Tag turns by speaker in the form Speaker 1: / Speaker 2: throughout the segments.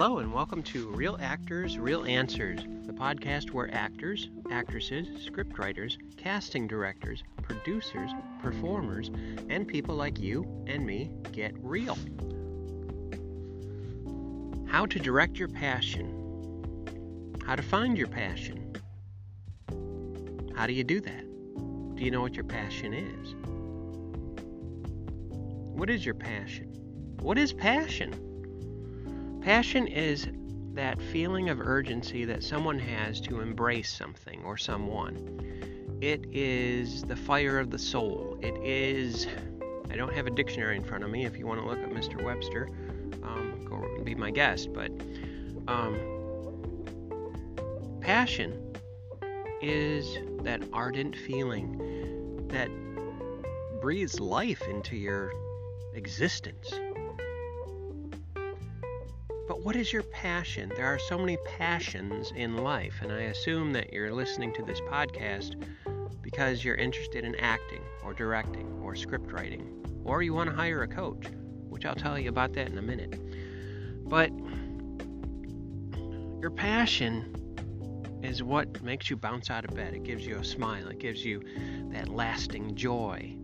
Speaker 1: Hello, and welcome to Real Actors, Real Answers, the podcast where actors, actresses, scriptwriters, casting directors, producers, performers, and people like you and me get real. How to direct your passion. How to find your passion. How do you do that? Do you know what your passion is? What is your passion? What is passion? Passion is that feeling of urgency that someone has to embrace something or someone. It is the fire of the soul. It is, I don't have a dictionary in front of me. If you want to look up Mr. Webster, um, go be my guest. But um, passion is that ardent feeling that breathes life into your existence. But what is your passion? There are so many passions in life, and I assume that you're listening to this podcast because you're interested in acting or directing or script writing, or you want to hire a coach, which I'll tell you about that in a minute. But your passion is what makes you bounce out of bed. It gives you a smile, it gives you that lasting joy.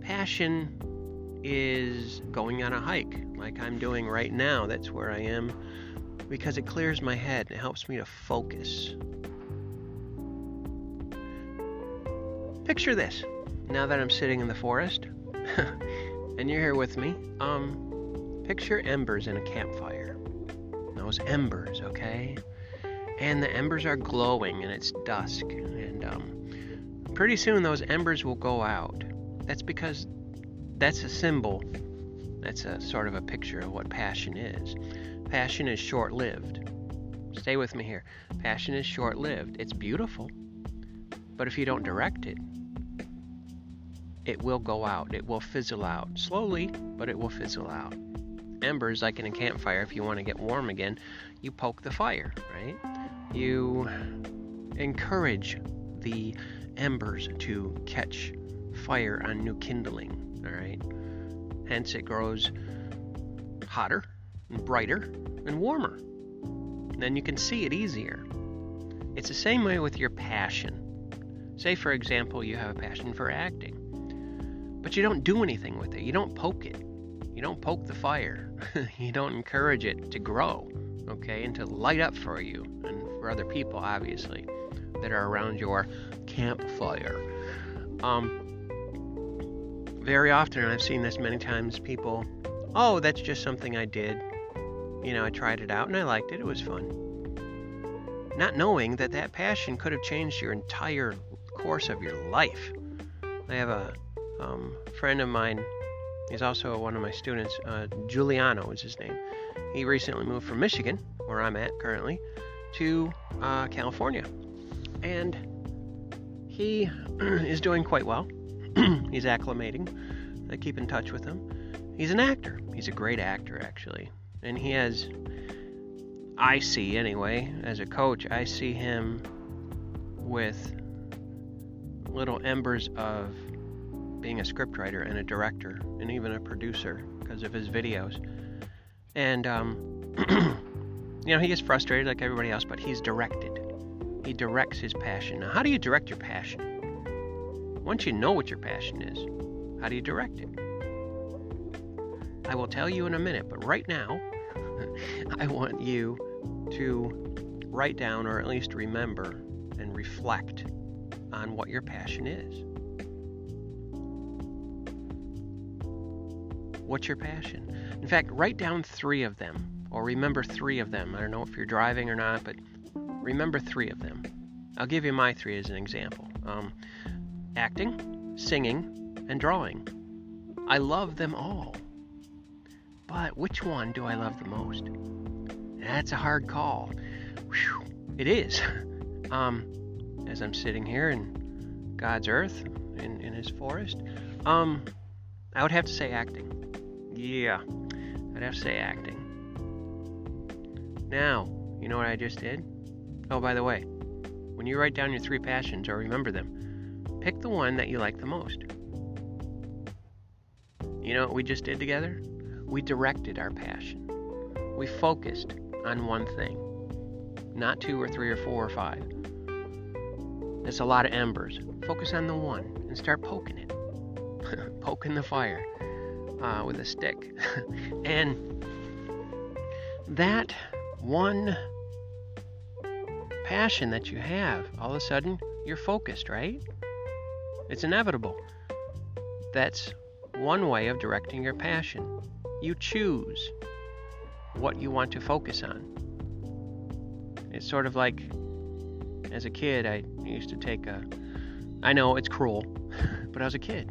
Speaker 1: Passion is going on a hike like I'm doing right now. That's where I am because it clears my head and it helps me to focus. Picture this. Now that I'm sitting in the forest and you're here with me, um picture embers in a campfire. Those embers, okay? And the embers are glowing and it's dusk and um pretty soon those embers will go out. That's because that's a symbol. That's a sort of a picture of what passion is. Passion is short lived. Stay with me here. Passion is short lived. It's beautiful. But if you don't direct it, it will go out. It will fizzle out. Slowly, but it will fizzle out. Embers, like in a campfire, if you want to get warm again, you poke the fire, right? You encourage the embers to catch fire on new kindling all right? Hence, it grows hotter and brighter and warmer. Then you can see it easier. It's the same way with your passion. Say, for example, you have a passion for acting, but you don't do anything with it. You don't poke it. You don't poke the fire. you don't encourage it to grow, okay, and to light up for you and for other people, obviously, that are around your campfire. Um, very often, and I've seen this many times, people, oh, that's just something I did. You know, I tried it out and I liked it. It was fun. Not knowing that that passion could have changed your entire course of your life. I have a um, friend of mine. He's also one of my students. Uh, Giuliano is his name. He recently moved from Michigan, where I'm at currently, to uh, California. And he is doing quite well. He's acclimating. I keep in touch with him. He's an actor. He's a great actor, actually. And he has, I see anyway, as a coach, I see him with little embers of being a scriptwriter and a director and even a producer because of his videos. And, um, you know, he gets frustrated like everybody else, but he's directed. He directs his passion. Now, how do you direct your passion? Once you know what your passion is, how do you direct it? I will tell you in a minute, but right now, I want you to write down or at least remember and reflect on what your passion is. What's your passion? In fact, write down three of them or remember three of them. I don't know if you're driving or not, but remember three of them. I'll give you my three as an example. Um, acting, singing, and drawing. I love them all. But which one do I love the most? That's a hard call. Whew, it is. Um, as I'm sitting here in God's earth, in, in His forest, um, I would have to say acting. Yeah, I'd have to say acting. Now, you know what I just did? Oh, by the way, when you write down your three passions or remember them, Pick the one that you like the most. You know what we just did together? we directed our passion. We focused on one thing, not two or three or four or five. It's a lot of embers. Focus on the one and start poking it, poking the fire uh, with a stick. and that one passion that you have, all of a sudden you're focused, right? It's inevitable. That's one way of directing your passion. You choose what you want to focus on. It's sort of like as a kid, I used to take a. I know it's cruel, but I was a kid.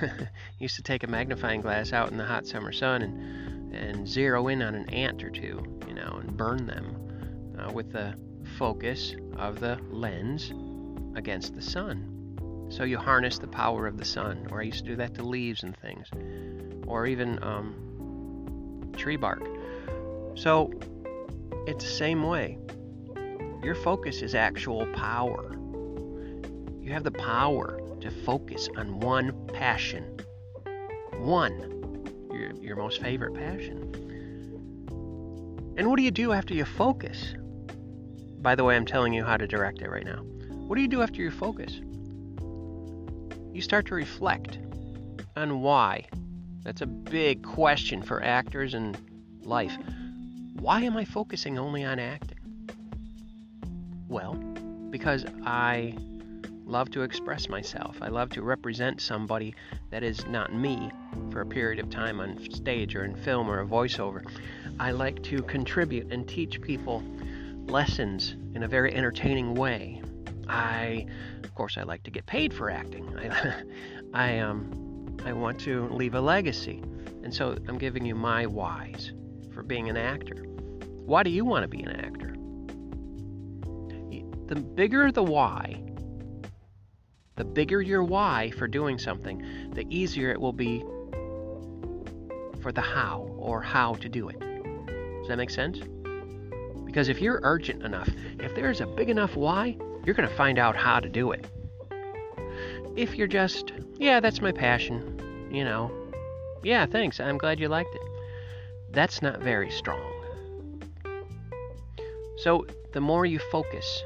Speaker 1: used to take a magnifying glass out in the hot summer sun and and zero in on an ant or two, you know, and burn them uh, with the focus of the lens against the sun. So you harness the power of the sun, or I used to do that to leaves and things, or even um, tree bark. So it's the same way. Your focus is actual power. You have the power to focus on one passion. One, your, your most favorite passion. And what do you do after you focus? By the way, I'm telling you how to direct it right now. What do you do after you focus? You start to reflect on why. That's a big question for actors and life. Why am I focusing only on acting? Well, because I love to express myself. I love to represent somebody that is not me for a period of time on stage or in film or a voiceover. I like to contribute and teach people lessons in a very entertaining way. I, of course, I like to get paid for acting. I, I um, I want to leave a legacy, and so I'm giving you my whys for being an actor. Why do you want to be an actor? The bigger the why, the bigger your why for doing something, the easier it will be for the how or how to do it. Does that make sense? Because if you're urgent enough, if there's a big enough why, you're going to find out how to do it. If you're just, yeah, that's my passion, you know, yeah, thanks, I'm glad you liked it. That's not very strong. So, the more you focus,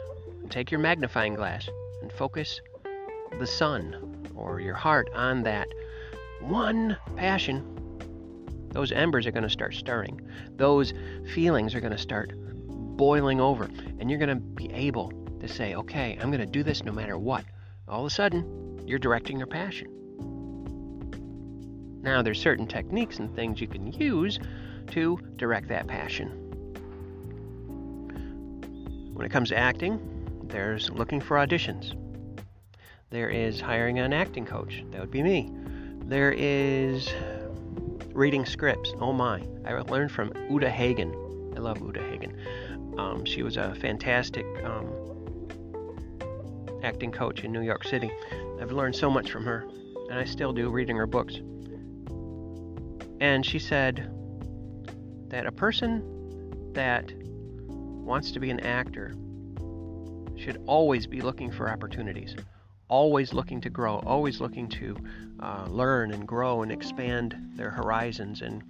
Speaker 1: take your magnifying glass and focus the sun or your heart on that one passion, those embers are going to start stirring. Those feelings are going to start boiling over. And you're going to be able to say, okay, I'm going to do this no matter what. All of a sudden, you're directing your passion. Now, there's certain techniques and things you can use to direct that passion. When it comes to acting, there's looking for auditions. There is hiring an acting coach. That would be me. There is reading scripts. Oh my. I learned from Uta Hagen. I love Uta Hagen. Um, she was a fantastic um, acting coach in New York City. I've learned so much from her, and I still do reading her books. And she said that a person that wants to be an actor should always be looking for opportunities, always looking to grow, always looking to uh, learn and grow and expand their horizons and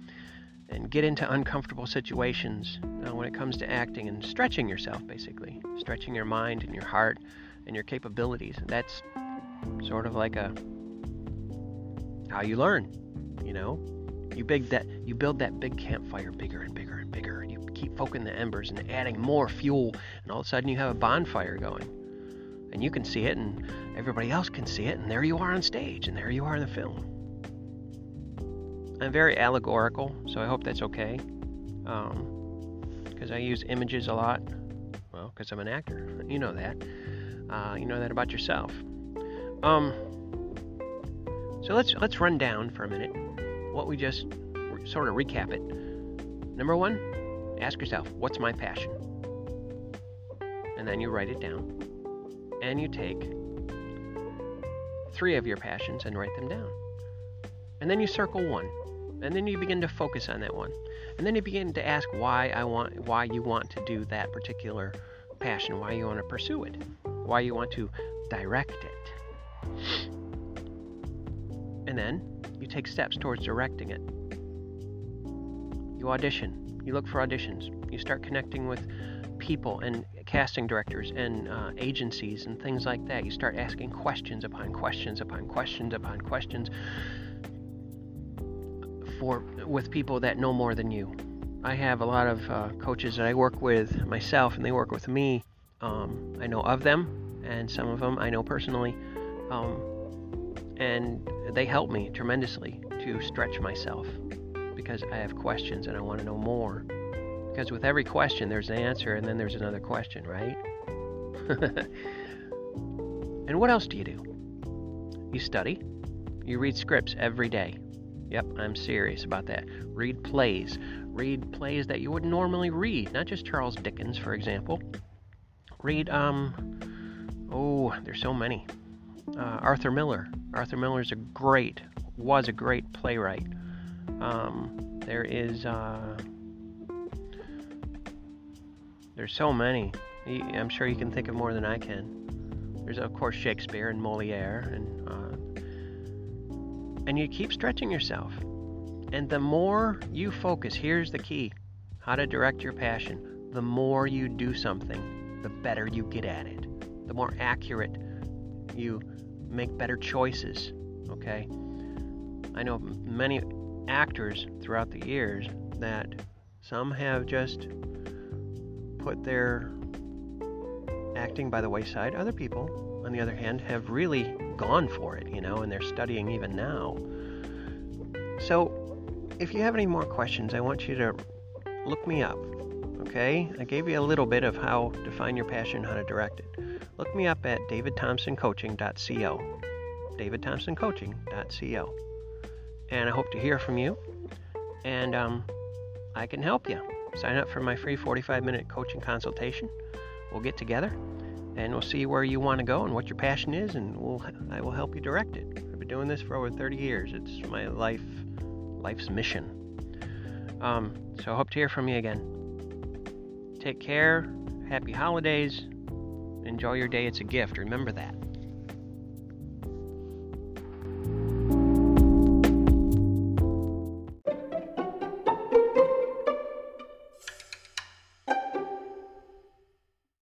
Speaker 1: and get into uncomfortable situations uh, when it comes to acting and stretching yourself, basically, stretching your mind and your heart and your capabilities. That's sort of like a how you learn, you know. You big that you build that big campfire bigger and bigger and bigger, and you keep poking the embers and adding more fuel, and all of a sudden you have a bonfire going, and you can see it, and everybody else can see it, and there you are on stage, and there you are in the film. I'm very allegorical, so I hope that's okay. Because um, I use images a lot. Well, because I'm an actor. You know that. Uh, you know that about yourself. Um, so let's let's run down for a minute what we just sort of recap it. Number one, ask yourself, what's my passion? And then you write it down. And you take three of your passions and write them down. And then you circle one and then you begin to focus on that one and then you begin to ask why i want why you want to do that particular passion why you want to pursue it why you want to direct it and then you take steps towards directing it You audition. You look for auditions. You start connecting with people and casting directors and uh, agencies and things like that. You start asking questions upon questions upon questions upon questions for with people that know more than you. I have a lot of uh, coaches that I work with myself, and they work with me. Um, I know of them, and some of them I know personally, um, and they help me tremendously to stretch myself because I have questions and I want to know more. Because with every question, there's an answer, and then there's another question, right? and what else do you do? You study. You read scripts every day. Yep, I'm serious about that. Read plays. Read plays that you would normally read, not just Charles Dickens, for example. Read, um, oh, there's so many. Uh, Arthur Miller. Arthur Miller's a great, was a great playwright. Um, there is, uh, there's so many. I'm sure you can think of more than I can. There's of course Shakespeare and Moliere and uh, and you keep stretching yourself. And the more you focus, here's the key how to direct your passion. The more you do something, the better you get at it. The more accurate you make better choices. Okay? I know many actors throughout the years that some have just put their acting by the wayside. Other people, on the other hand, have really gone for it, you know, and they're studying even now. So, if you have any more questions, I want you to look me up. Okay? I gave you a little bit of how to find your passion, how to direct it. Look me up at davidthompsoncoaching.co. davidthompsoncoaching.co. And I hope to hear from you. And um, I can help you. Sign up for my free 45 minute coaching consultation. We'll get together and we'll see where you want to go and what your passion is, and we'll I will help you direct it. I've been doing this for over 30 years. It's my life life's mission. Um, so I hope to hear from you again. Take care. Happy holidays. Enjoy your day. It's a gift. Remember that.